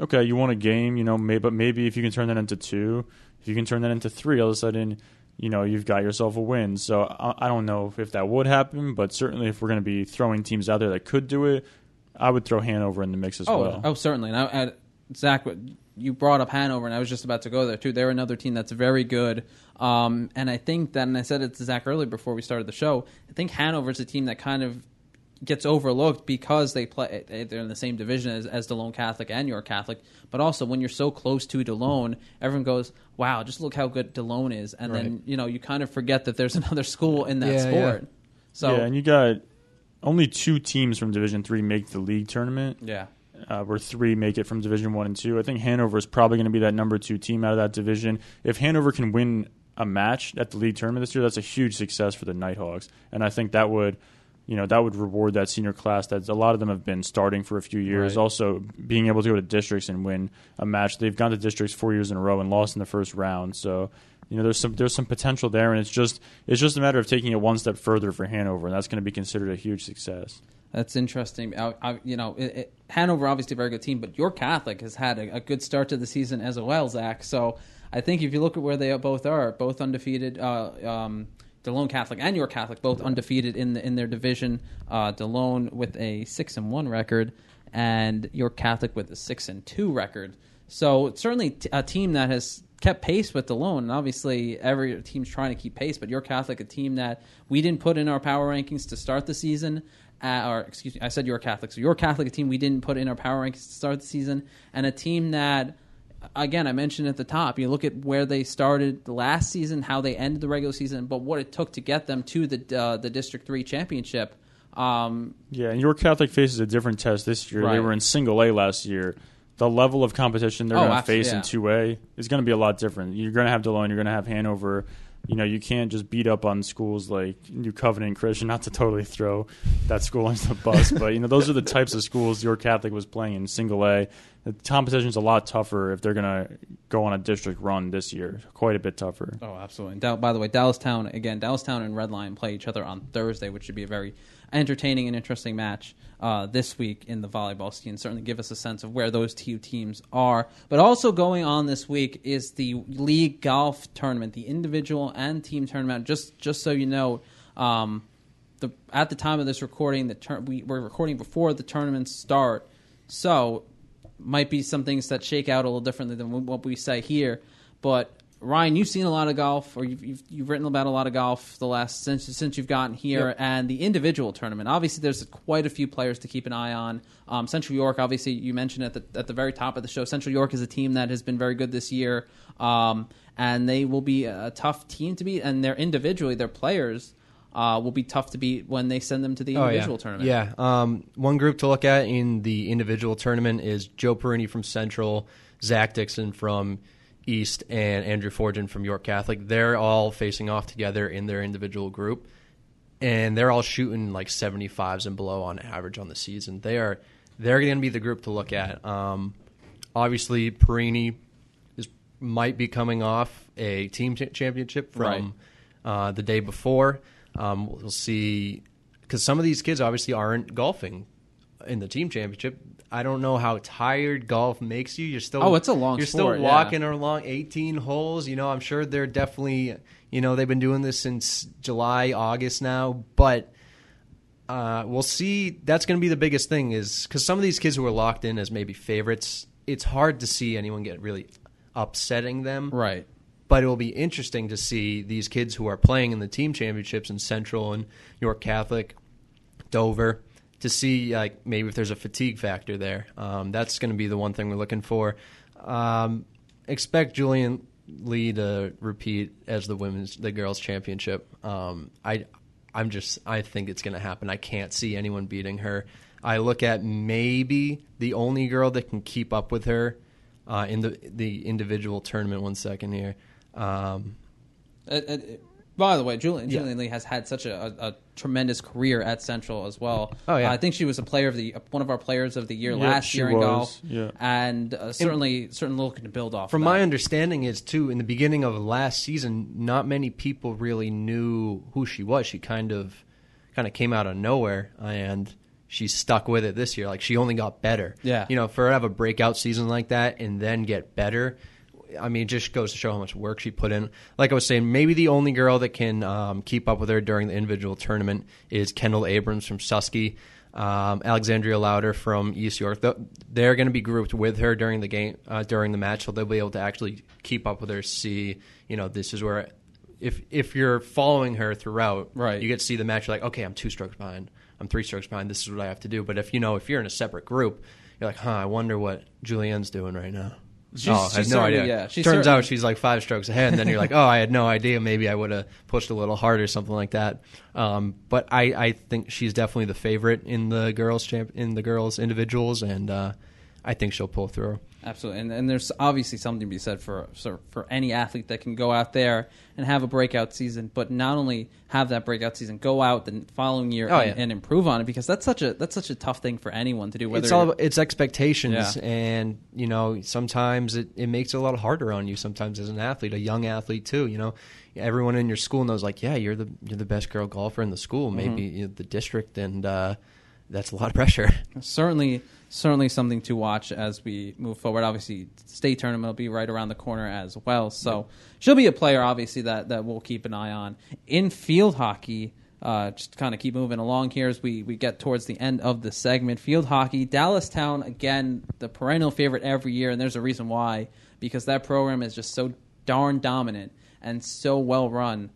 okay, you won a game. You know, may, but maybe if you can turn that into two, if you can turn that into three, all of a sudden, you know, you've got yourself a win. So I, I don't know if, if that would happen, but certainly if we're going to be throwing teams out there that could do it, I would throw Hanover in the mix as Oh, well. oh, certainly. And I, Zach, you brought up Hanover, and I was just about to go there too. They're another team that's very good. Um, and I think that, and I said it to Zach earlier before we started the show. I think Hanover is a team that kind of gets overlooked because they play they're in the same division as, as DeLone Catholic and York Catholic. But also, when you're so close to DeLone, everyone goes, "Wow, just look how good DeLone is," and then you know you kind of forget that there's [LAUGHS] another school in that Yeah, sport. yeah. So yeah, and you got only two teams from Division Three make the league tournament. yeah. Uh, where three make it from Division One and Two. I think Hanover is probably going to be that number two team out of that division. If Hanover can win a match at the league tournament this year, that's a huge success for the Nighthawks, and I think that would. You know that would reward that senior class. That a lot of them have been starting for a few years. Right. Also, being able to go to districts and win a match. They've gone to districts four years in a row and lost in the first round. So, you know, there's some there's some potential there, and it's just it's just a matter of taking it one step further for Hanover, and that's going to be considered a huge success. That's interesting. I, I, you know, it, it, Hanover obviously a very good team, but York Catholic has had a, a good start to the season as well, Zach. So I think if you look at where they both are, both undefeated. Uh, um, DeLone Catholic and York Catholic both undefeated in the, in their division. Uh, DeLone with a six and one record, and York Catholic with a six and two record. So it's certainly t- a team that has kept pace with DeLone, and obviously every team's trying to keep pace. But York Catholic, a team that we didn't put in our power rankings to start the season, uh, or excuse me, I said York Catholic. So York Catholic, a team we didn't put in our power rankings to start the season, and a team that, again, I mentioned at the top. You look at where they started the last season, how they ended the regular season, but what it took to get them to the uh, the District Three championship. Um, Yeah, and York Catholic faces a different test this year. They were in single A last year. The level of competition they're Oh, going to face yeah. in two A is going to be a lot different. You're going to have DeLone, you're going to have Hanover. You know, you can't just beat up on schools like New Covenant Christian, not to totally throw that school [LAUGHS] into the bus, but, you know, those are the types of schools York Catholic was playing in single A. The competition is a lot tougher if they're going to go on a district run this year. Quite a bit tougher. Oh, absolutely. And by the way, Dallastown again. Dallastown and Red Lion play each other on Thursday, which should be a very entertaining and interesting match uh, this week in the volleyball scene. Certainly, give us a sense of where those two teams are. But also going on this week is the league golf tournament, the individual and team tournament. Just just so you know. Um, the, at the time of this recording, the we, we're recording before the tournaments start, so might be some things that shake out a little differently than what we say here. But Ryan, you've seen a lot of golf, or you've, you've, you've written about a lot of golf the last since since you've gotten here, Yep. and the individual tournament. Obviously, there's quite a few players to keep an eye on. Um, Central York, obviously, you mentioned at the at the very top of the show. Central York is a team that has been very good this year, um, and they will be a tough team to beat. And they're individually, their players uh, will be tough to beat when they send them to the Oh, individual yeah. tournament. Yeah. Um, one group to look at in the individual tournament is Joe Perini from Central, Zach Dixon from East, and Andrew Fortune from York Catholic. They're all facing off together in their individual group, and they're all shooting like 75s and below on average on the season. They are they're going to be the group to look at. Um, obviously, Perini is might be coming off a team ch- championship from uh, the day before. Um, we'll see because some of these kids obviously aren't golfing in the team championship. I don't know how tired golf makes you. You're still Oh, it's a long You're sport, still yeah. walking along 18 holes. You know, I'm sure they're definitely. You know, they've been doing this since July, August now, but uh, we'll see. That's going to be the biggest thing is because some of these kids who are locked in as maybe favorites, it's hard to see anyone get really upsetting them. Right. But it will be interesting to see these kids who are playing in the team championships in Central and York Catholic, Dover, to see like maybe if there's a fatigue factor there. Um, that's going to be the one thing we're looking for. Um, expect Julian Lee to repeat as the women's, the girls' championship. Um, I, I'm just, I think it's going to happen. I can't see anyone beating her. I look at maybe the only girl that can keep up with her uh, in the the individual tournament. One second here. Um, Uh, uh, by the way, Julian, Yeah. Julian Lee has had such a, a, a tremendous career at Central as well. Oh, yeah. Uh, I think she was a player of the one of our players of the year Yeah, last year in was, golf, yeah. and uh, certainly certainly looking to build off. From of that. my understanding is too in the beginning of last season, not many people really knew who she was. She kind of kind of came out of nowhere and she's stuck with it this year. Like she only got better. Yeah. You know, for her to have a breakout season like that and then get better, I mean, it just goes to show how much work she put in. Like I was saying, maybe the only girl that can um, keep up with her during the individual tournament is Kendall Abrams from Susky. Um, Alexandria Louder from East York. They're going to be grouped with her during the game, uh, during the match, so they'll be able to actually keep up with her. See, you know, this is where if if you're following her throughout, Right. you get to see the match. You're like, okay, I'm two strokes behind. I'm three strokes behind. This is what I have to do. But if you know, if you're in a separate group, you're like, huh, I wonder what Julianne's doing right now. She's- oh, I had no idea. yeah, she's Turns certainly- out she's like five strokes ahead, and then you're like, [LAUGHS] oh, I had no idea. Maybe I would have pushed a little harder, or something like that. Um, but I, I think she's definitely the favorite in the girls champ in the girls individuals, and uh, I think she'll pull through. Absolutely, and, and there's obviously something to be said for, for for any athlete that can go out there and have a breakout season, but not only have that breakout season, go out the following year Oh, and, yeah. and improve on it because that's such a that's such a tough thing for anyone to do. Whether it's all it's expectations, Yeah. and you know sometimes it, it makes it a lot harder on you. Sometimes as an athlete, a young athlete too. You know, everyone in your school knows like, yeah, you're the you're the best girl golfer in the school, maybe you know, the district, and uh, that's a lot of pressure. certainly certainly something to watch as we move forward. Obviously, state tournament will be right around the corner as well. So she'll be a player, obviously that that we'll keep an eye on in field hockey. Uh, just kind of keep moving along here as we, we get towards the end of the segment. Field hockey, Dallastown again, the perennial favorite every year, and there's a reason why because that program is just so darn dominant and so well run.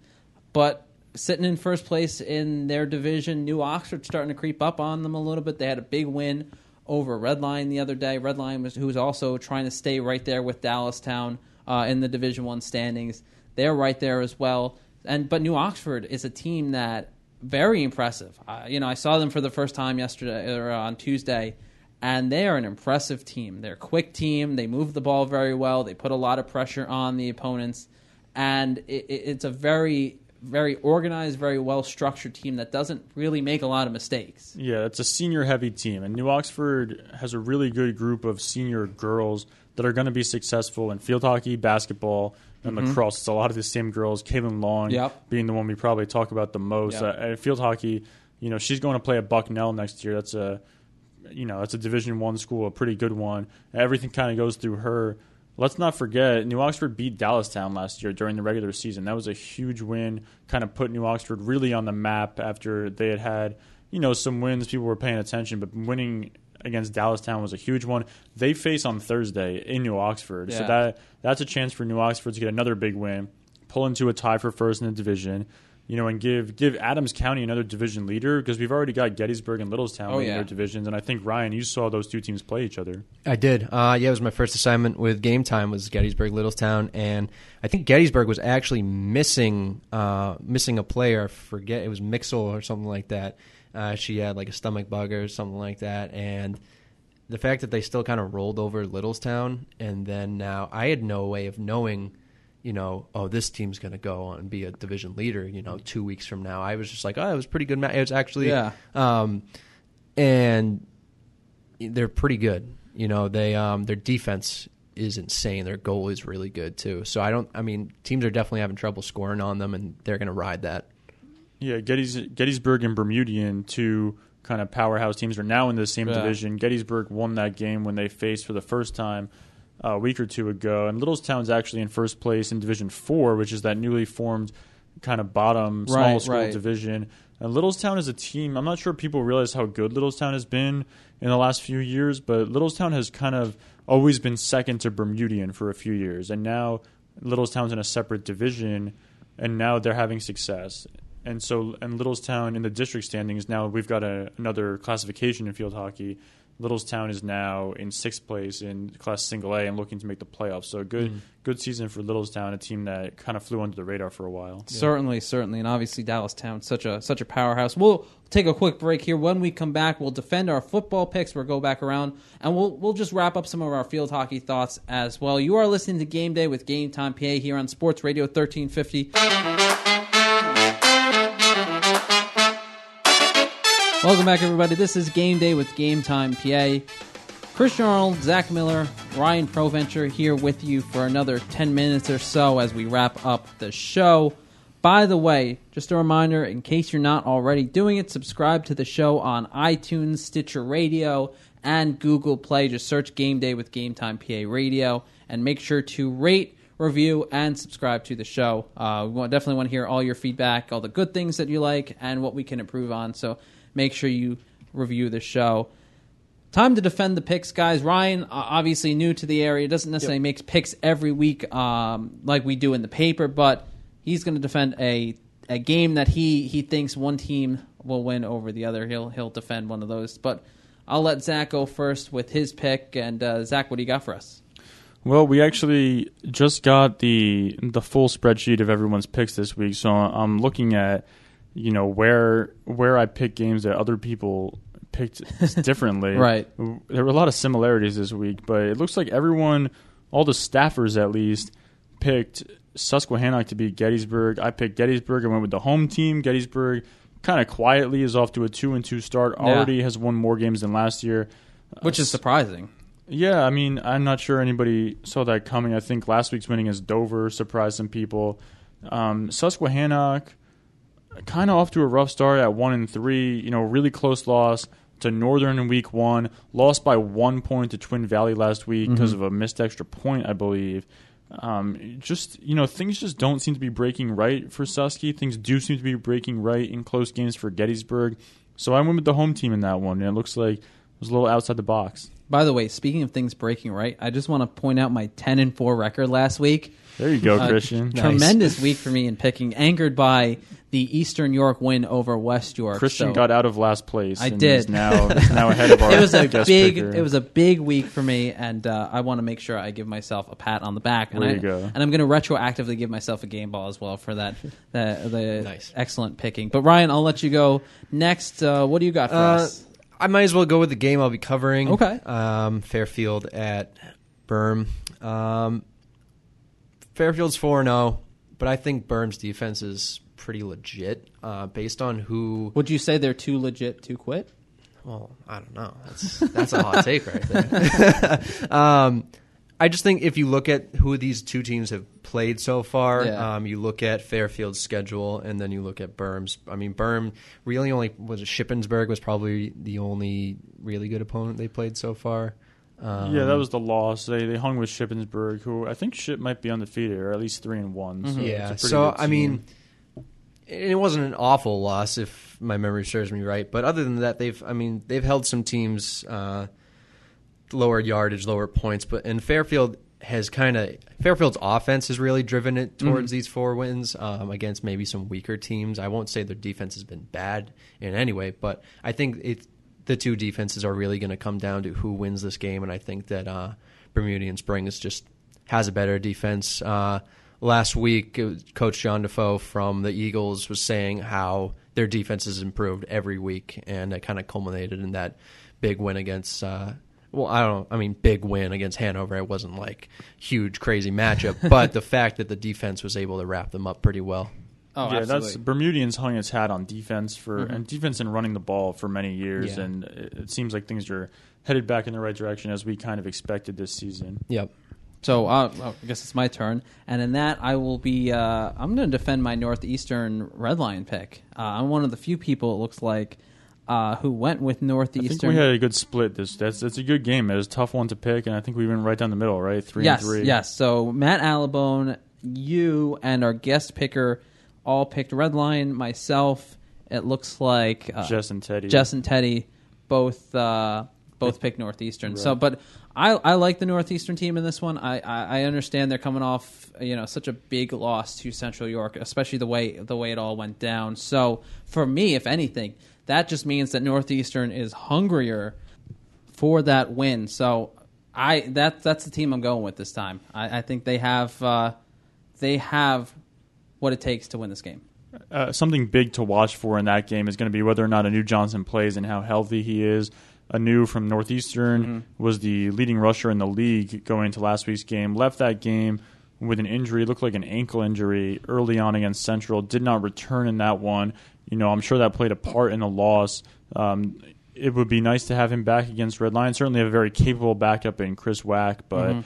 But sitting in first place in their division, New Oxford starting to creep up on them a little bit. They had a big win over Red Lion the other day. Red Lion was who's also trying to stay right there with Dallastown uh, in the Division One standings. They're right there as well. And but New Oxford is a team that very impressive. Uh, you know, I saw them for the first time yesterday or uh, on Tuesday, and they are an impressive team. They're a quick team. They move the ball very well. They put a lot of pressure on the opponents and it, it, it's a very very organized, very well structured team that doesn't really make a lot of mistakes. Yeah, it's a senior heavy team, and New Oxford has a really good group of senior girls that are going to be successful in field hockey, basketball, and mm-hmm. lacrosse. It's a lot of the same girls. Caitlin Long yep. being the one we probably talk about the most. Yep. Uh, field hockey, you know, she's going to play at Bucknell next year. That's a you know, that's a Division One school, a pretty good one. Everything kind of goes through her. Let's not forget, New Oxford beat Dallastown last year during the regular season. That was a huge win, kind of put New Oxford really on the map after they had had, you know, some wins. People were paying attention, but winning against Dallastown was a huge one. They face on Thursday in New Oxford, yeah. so that that's a chance for New Oxford to get another big win, pull into a tie for first in the division you know, and give give Adams County another division leader because we've already got Gettysburg and Littlestown oh, in yeah. their divisions, and I think Ryan, you saw those two teams play each other. I did. Uh, yeah, it was my first assignment with Game Time was Gettysburg Littlestown, and I think Gettysburg was actually missing uh, missing a player. I forget it was Mixel or something like that. Uh, she had like a stomach bug or something like that, and the fact that they still kind of rolled over Littlestown, and then now I had no way of knowing you know, oh, this team's going to go on and be a division leader, you know, two weeks from now. I was just like, oh, it was pretty good. It was actually, yeah. Um, and they're pretty good. You know, they um, their defense is insane. Their goal is really good too. So I don't. I mean, teams are definitely having trouble scoring on them, and they're going to ride that. Yeah, Gettys, Gettysburg and Bermudian, two kind of powerhouse teams, are now in the same yeah. division. Gettysburg won that game when they faced for the first time a week or two ago, and Littlestown's actually in first place in Division Four, which is that newly formed kind of bottom small right, school right. division. And Littlestown is a team. I'm not sure people realize how good Littlestown has been in the last few years, but Littlestown has kind of always been second to Bermudian for a few years, and now Littlestown's in a separate division, and now they're having success. And so, and Littlestown in the district standings now we've got a, another classification in field hockey Littlestown is now in sixth place in Class Single A and looking to make the playoffs. So good, mm. good season for Littlestown, a team that kind of flew under the radar for a while. Yeah. Certainly, certainly, and obviously Dallastown, such a such a powerhouse. We'll take a quick break here. When we come back, we'll defend our football picks. We'll go back around and we'll we'll just wrap up some of our field hockey thoughts as well. You are listening to Game Day with Game Time PA here on Sports Radio 1350. Welcome back, everybody. This is Game Day with Game Time PA. Christian Arnold, Zach Miller, Ryan Provencher here with you for another 10 minutes or so as we wrap up the show. By the way, just a reminder in case you're not already doing it, subscribe to the show on iTunes, Stitcher Radio, and Google Play. Just search Game Day with Game Time PA Radio and make sure to rate, review, and subscribe to the show. Uh, we definitely want to hear all your feedback, all the good things that you like, and what we can improve on. So make sure you review the show. Time to defend the picks, guys. Ryan, obviously new to the area, doesn't necessarily yep. make picks every week um, like we do in the paper, but he's going to defend a a game that he he thinks one team will win over the other. He'll he'll defend one of those. But I'll let Zach go first with his pick. And uh, Zach, what do you got for us? Well, we actually just got the the full spreadsheet of everyone's picks this week, so I'm looking at you know where where I pick games that other people picked [LAUGHS] differently. right. There were a lot of similarities this week, but it looks like everyone, all the staffers at least, picked Susquehannock to beat Gettysburg. I picked Gettysburg. I went with the home team. Gettysburg kind of quietly is off to a two and two start. Already yeah. has won more games than last year, which uh, is surprising. Yeah, I mean, I'm not sure anybody saw that coming. I think last week's winning as Dover surprised some people. Um, Susquehannock kind of off to a rough start at one and three. You know, really close loss to Northern in week one. Lost by one point to Twin Valley last week because mm-hmm. of a missed extra point, I believe. Um, just you know, things just don't seem to be breaking right for Susky. Things do seem to be breaking right in close games for Gettysburg. So I went with the home team in that one, and it looks like was a little outside the box. By the way, speaking of things breaking right, I just want to point out my ten and four record last week. There you go, uh, Christian. Nice. Tremendous week for me in picking, anchored by the Eastern York win over West York. Christian so got out of last place. I did. now, now ahead of [LAUGHS] our. it was a big. Picker. It was a big week for me, and uh, I want to make sure I give myself a pat on the back. And there I, you go. And I'm going to retroactively give myself a game ball as well for that. The, the nice. excellent picking. But Ryan, I'll let you go next. Uh, what do you got for uh, us? I might as well go with the game I'll be covering. Okay. Um, Fairfield at Berm. Um, Fairfield's four zero. Oh. but I think Berm's defense is pretty legit uh, based on who. Would you say they're too legit to quit? Well, I don't know. That's [LAUGHS] that's a hot take right there. [LAUGHS] um, I just think if you look at who these two teams have played so far, Yeah. um, you look at Fairfield's schedule, and then you look at Berm's. I mean, Berm really only was it Shippensburg was probably the only really good opponent they played so far. Um, yeah, that was the loss. They they hung with Shippensburg, who I think Ship might be undefeated or at least three and one. So it's a yeah. pretty So good I mean, it wasn't an awful loss if my memory serves me right. But other than that, they've I mean they've held some teams uh, lower yardage, lower points. But and Fairfield has kind of Fairfield's offense has really driven it towards these four wins um, against maybe some weaker teams. I won't say their defense has been bad in any way, but I think it the two defenses are really going to come down to who wins this game, and I think that uh, Bermudian Springs just has a better defense. Uh, last week, Coach John Defoe from the Eagles was saying how their defense has improved every week, and it kind of culminated in that big win against. Uh, well, I don't. I mean, big win against Hanover. It wasn't like huge, crazy matchup, [LAUGHS] but the fact that the defense was able to wrap them up pretty well. Oh, yeah, absolutely. that's Bermudians hung its hat on defense for Mm-hmm. and defense and running the ball for many years, Yeah. and it, it seems like things are headed back in the right direction as we kind of expected this season. Yep. So uh, well, I guess it's my turn, and in that I will be. Uh, I'm going to defend my Northeastern Red Lion pick. Uh, I'm one of the few people it looks like uh, who went with I think Northeastern. we had a good split. This that's that's a good game. It was a tough one to pick, and I think we went right down the middle, right? Three yes, and three. yes. So Matt Alabone, you, and our guest picker all picked Red Lion. Myself, it looks like uh, Jess and Teddy. Jess and Teddy both uh, both picked Northeastern. So, but I I like the Northeastern team in this one. I, I I understand they're coming off you know such a big loss to Central York, especially the way the way it all went down. So for me, if anything, that just means that Northeastern is hungrier for that win. So I that that's the team I'm going with this time. I, I think they have uh, they have what it takes to win this game. uh, something big to watch for in that game is going to be whether or not Anu Johnson plays and how healthy he is. Anu from Northeastern Mm-hmm. was the leading rusher in the league going into last week's game. Left that game with an injury, looked like an ankle injury early on against Central. Did not return in that one. You know, I'm sure that played a part in the loss. Um, it would be nice to have him back against Red Lion. Certainly a very capable backup in Chris Wack, but Mm-hmm.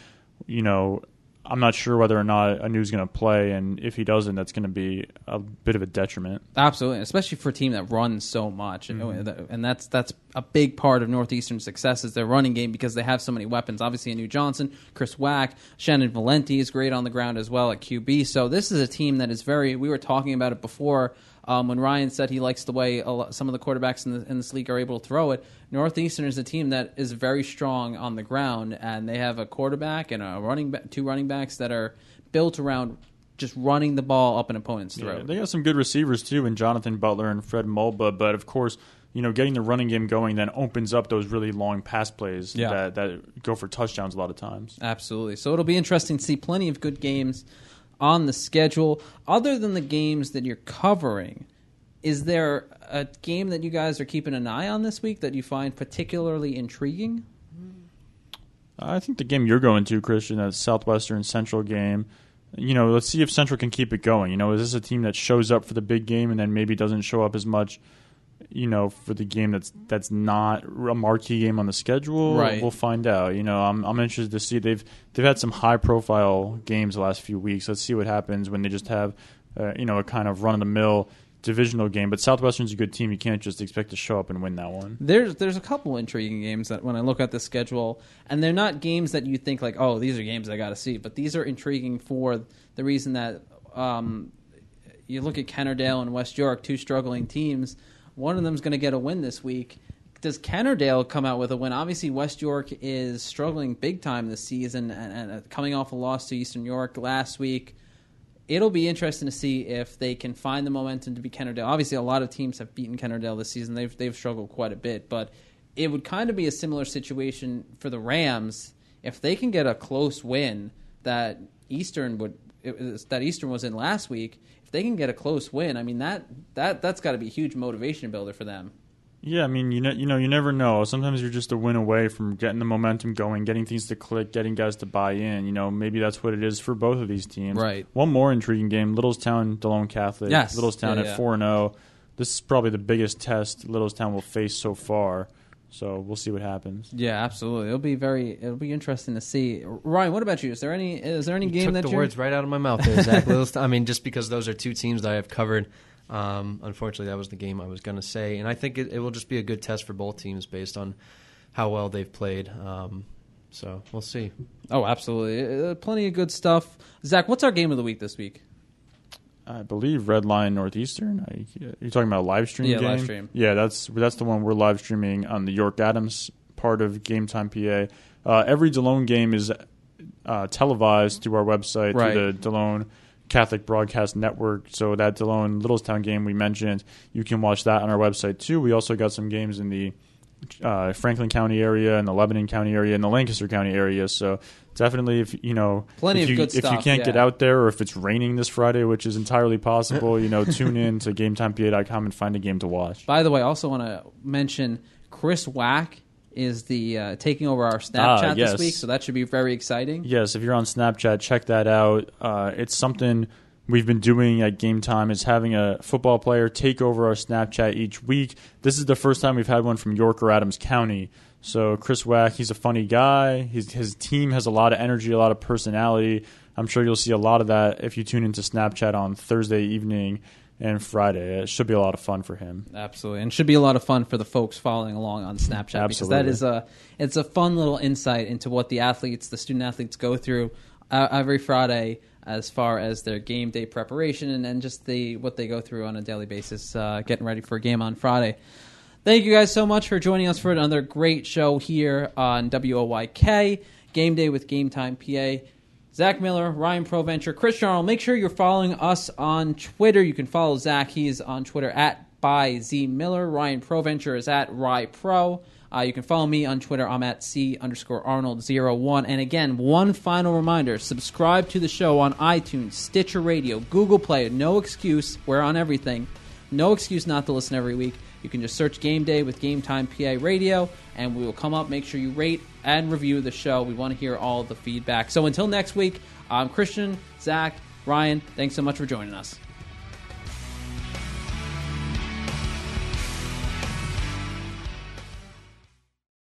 you know, I'm not sure whether or not Anu's going to play, and if he doesn't, that's going to be a bit of a detriment. Absolutely, especially for a team that runs so much, and that's that's a big part of Northeastern's success is their running game because they have so many weapons. Obviously, Anu Johnson, Chris Wack, Shannon Valenti is great on the ground as well at QB. So this is a team that is very. We were talking about it before um, when Ryan said he likes the way a lot, some of the quarterbacks in, the, in this league are able to throw it. Northeastern is a team that is very strong on the ground, and they have a quarterback and a running ba- two running backs that are built around just running the ball up an opponent's Yeah, throat. they got some good receivers too, in Jonathan Butler and Fred Mulba. But of course, you know, getting the running game going then opens up those really long pass plays Yeah. that that go for touchdowns a lot of times. Absolutely. So it'll be interesting to see plenty of good games on the schedule. Other than the games that you're covering, is there a game that you guys are keeping an eye on this week that you find particularly intriguing? I think the game you're going to, Christian, that Southwestern Central game. You know, let's see if Central can keep it going. You know, is this a team that shows up for the big game and then maybe doesn't show up as much? You know, for the game that's that's not a marquee game on the schedule, Right. We'll find out. You know, I'm I'm interested to see they've they've had some high profile games the last few weeks. Let's see what happens when they just have, uh, you know, a kind of run of the mill divisional game. But Southwestern's a good team. You can't just expect to show up and win that one. There's there's a couple intriguing games that when I look at the schedule, and they're not games that you think like, oh, these are games I got to see, but these are intriguing for the reason that um, you look at Kennard-Dale and West York, two struggling teams. One of them's going to get a win this week. Does Kennard-Dale come out with a win? Obviously, West York is struggling big time this season, and, and coming off a loss to Eastern York last week it'll be interesting to see if they can find the momentum to beat Kennard-Dale. Obviously, a lot of teams have beaten Kennard-Dale this season. They've they've struggled quite a bit, but it would kind of be a similar situation for the Rams if they can get a close win that Eastern would it that Eastern was in last week. If they can get a close win, I mean that that that's got to be a huge motivation builder for them. Yeah, I mean, you know, you know, you never know. Sometimes you're just a win away from getting the momentum going, getting things to click, getting guys to buy in. You know, maybe that's what it is for both of these teams. Right. One more intriguing game: Littlestown, Delone Catholic. Yes. Littlestown Yeah, at four and zero. This is probably the biggest test Littlestown will face so far. So we'll see what happens. Yeah, absolutely. It'll be very. It'll be interesting to see. Ryan, what about you? Is there any? Is there any You game took that the you're? words right out of my mouth there, Zach. Littlestown- I mean, just because those are two teams that I have covered. Um, unfortunately, that was the game I was going to say, and I think it, it will just be a good test for both teams based on how well they've played. Um, so we'll see. Oh, absolutely. Uh, plenty of good stuff. Zach, what's our game of the week this week? I believe Red Lion Northeastern. I, you're talking about a live stream Yeah, game? live stream. Yeah, that's that's the one we're live streaming on the York Adams part of Game Time PA. Uh, every Delone game is uh, televised through our website Right. through the Delone Catholic Broadcast Network. So that Delone Littlestown game we mentioned, you can watch that on our website too. We also got some games in the uh, Franklin County area and the Lebanon County area and the Lancaster County area. So definitely, if you know, Plenty if of you, good if you can't get out there or if it's raining this Friday, which is entirely possible, you know, tune in to GameTimePA.com and find a game to watch. By the way, I also want to mention Chris Wack is the uh, taking over our Snapchat Ah, yes. this week, so that should be very exciting. Yes, if you're on Snapchat, check that out. Uh, it's something we've been doing at Game Time is having a football player take over our Snapchat each week. This is the first time we've had one from York or Adams County. So Chris Wack, he's a funny guy. His his team has a lot of energy, a lot of personality. I'm sure you'll see a lot of that if you tune into Snapchat on Thursday evening and Friday. It should be a lot of fun for him. Absolutely, and should be a lot of fun for the folks following along on Snapchat because that is a it's a fun little insight into what the athletes, the student athletes, go through uh, every Friday as far as their game day preparation and then just the what they go through on a daily basis, uh, getting ready for a game on Friday. Thank you guys so much for joining us for another great show here on WOYK Game Day with Game Time PA. Zach Miller, Ryan Provencher, Chris Arnold. Make sure you're following us on Twitter. You can follow Zach. He's on Twitter at by Z Miller. Ryan Provencher is at Rye Pro. Uh, you can follow me on Twitter. I'm at C underscore Arnold 01. And again, one final reminder subscribe to the show on iTunes, Stitcher Radio, Google Play. No excuse. We're on everything. No excuse not to listen every week. You can just search Game Day with Game Time PA Radio, and we will come up. Make sure you rate and review the show. We want to hear all the feedback. So until next week, I'm Christian, Zach, Ryan. Thanks so much for joining us.